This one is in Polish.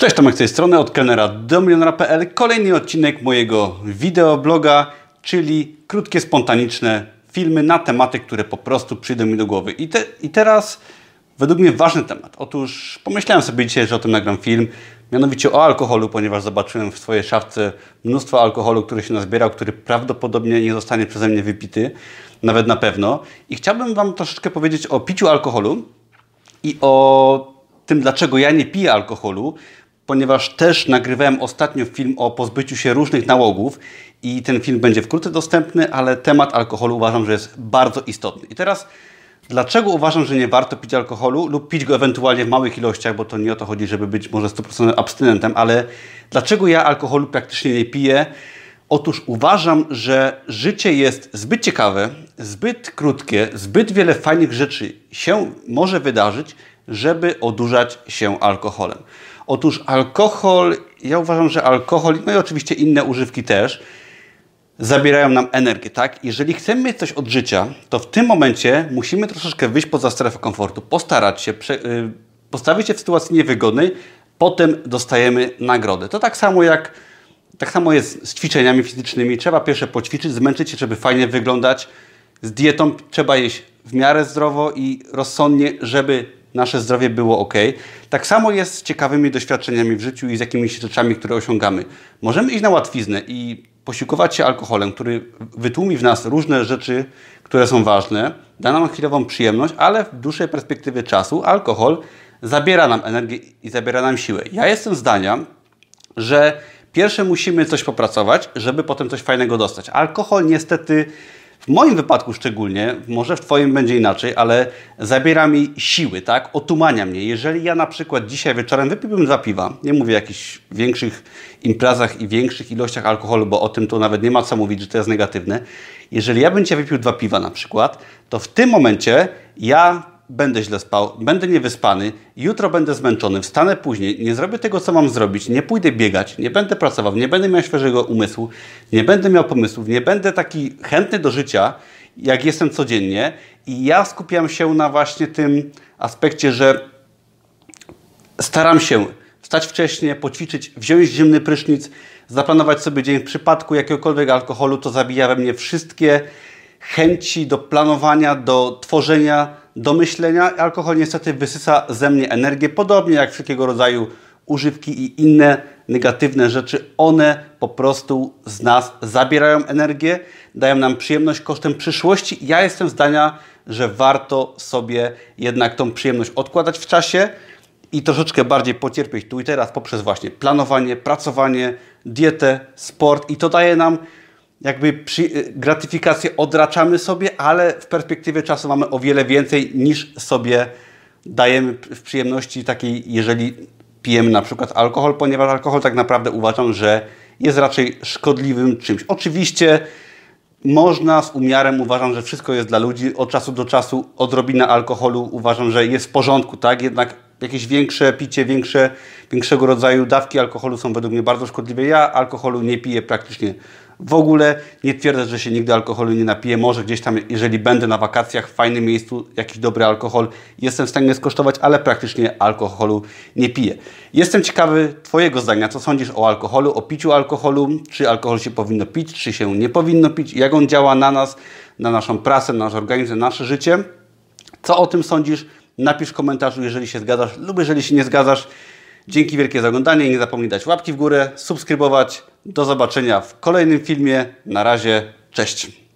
Cześć, Tomek z tej strony, od kelnera do milionera.pl. Kolejny odcinek mojego wideobloga, czyli krótkie, spontaniczne filmy na tematy, które po prostu przyjdą mi do głowy. I, te, I teraz według mnie ważny temat. Otóż pomyślałem sobie dzisiaj, że o tym nagram film, mianowicie o alkoholu, ponieważ zobaczyłem w swojej szafce mnóstwo alkoholu, który się nazbierał, który prawdopodobnie nie zostanie przeze mnie wypity, nawet na pewno. I chciałbym Wam troszeczkę powiedzieć o piciu alkoholu i o tym, dlaczego ja nie piję alkoholu, ponieważ też nagrywałem ostatnio film o pozbyciu się różnych nałogów i ten film będzie wkrótce dostępny, ale temat alkoholu uważam, że jest bardzo istotny. I teraz Dlaczego uważam, że nie warto pić alkoholu lub pić go ewentualnie w małych ilościach, bo to nie o to chodzi, żeby być może 100% abstynentem, ale dlaczego ja alkoholu praktycznie nie piję? Otóż uważam, że życie jest zbyt ciekawe, zbyt krótkie, zbyt wiele fajnych rzeczy się może wydarzyć, żeby odurzać się alkoholem. Otóż alkohol, ja uważam, że alkohol, no i oczywiście inne używki też, zabierają nam energię, tak? Jeżeli chcemy mieć coś od życia, to w tym momencie musimy troszeczkę wyjść poza strefę komfortu, postarać się, yy, postawić się w sytuacji niewygodnej, potem dostajemy nagrodę. To tak samo jak tak samo jest z ćwiczeniami fizycznymi. Trzeba pierwsze poćwiczyć, zmęczyć się, żeby fajnie wyglądać. Z dietą trzeba jeść w miarę zdrowo i rozsądnie, żeby nasze zdrowie było ok. Tak samo jest z ciekawymi doświadczeniami w życiu i z jakimiś rzeczami, które osiągamy. Możemy iść na łatwiznę i posiłkować się alkoholem, który wytłumi w nas różne rzeczy, które są ważne, da nam chwilową przyjemność, ale w dłuższej perspektywie czasu alkohol zabiera nam energię i zabiera nam siłę. Ja jestem zdania, że pierwsze musimy coś popracować, żeby potem coś fajnego dostać. Alkohol niestety w moim wypadku szczególnie, może w Twoim będzie inaczej, ale zabiera mi siły, tak? Otumania mnie. Jeżeli ja na przykład dzisiaj wieczorem wypiłbym dwa piwa, nie mówię o jakichś większych imprezach i większych ilościach alkoholu, bo o tym to nawet nie ma co mówić, że to jest negatywne. Jeżeli ja bym dzisiaj wypił dwa piwa na przykład, to w tym momencie ja będę źle spał, będę niewyspany, jutro będę zmęczony, wstanę później, nie zrobię tego, co mam zrobić, nie pójdę biegać, nie będę pracował, nie będę miał świeżego umysłu, nie będę miał pomysłów, nie będę taki chętny do życia, jak jestem codziennie. I ja skupiam się na właśnie tym aspekcie, że staram się wstać wcześniej, poćwiczyć, wziąć zimny prysznic, zaplanować sobie dzień. W przypadku jakiegokolwiek alkoholu to zabija we mnie wszystkie chęci do planowania, do tworzenia, do myślenia. Alkohol niestety wysysa ze mnie energię, podobnie jak wszelkiego rodzaju używki i inne negatywne rzeczy. One po prostu z nas zabierają energię, dają nam przyjemność kosztem przyszłości. Ja jestem zdania, że warto sobie jednak tą przyjemność odkładać w czasie i troszeczkę bardziej pocierpieć tu i teraz poprzez właśnie planowanie, pracowanie, dietę, sport i to daje nam jakby przy, y, gratyfikację odraczamy sobie, ale w perspektywie czasu mamy o wiele więcej niż sobie dajemy w przyjemności takiej, jeżeli pijemy na przykład alkohol, ponieważ alkohol tak naprawdę uważam, że jest raczej szkodliwym czymś. Oczywiście można z umiarem, uważam, że wszystko jest dla ludzi. Od czasu do czasu odrobina alkoholu uważam, że jest w porządku, tak? Jednak jakieś większe picie, większe, większego rodzaju dawki alkoholu są według mnie bardzo szkodliwe. Ja alkoholu nie piję praktycznie w ogóle. Nie twierdzę, że się nigdy alkoholu nie napiję. Może gdzieś tam, jeżeli będę na wakacjach w fajnym miejscu, jakiś dobry alkohol, jestem w stanie skosztować, ale praktycznie alkoholu nie piję. Jestem ciekawy Twojego zdania. Co sądzisz o alkoholu, o piciu alkoholu? Czy alkohol się powinno pić, czy się nie powinno pić? Jak on działa na nas, na naszą prasę, na nasz organizm, na nasze życie? Co o tym sądzisz? Napisz w komentarzu, jeżeli się zgadzasz lub jeżeli się nie zgadzasz. Dzięki wielkie za oglądanie. Nie zapomnij dać łapki w górę, subskrybować. Do zobaczenia w kolejnym filmie. Na razie, cześć.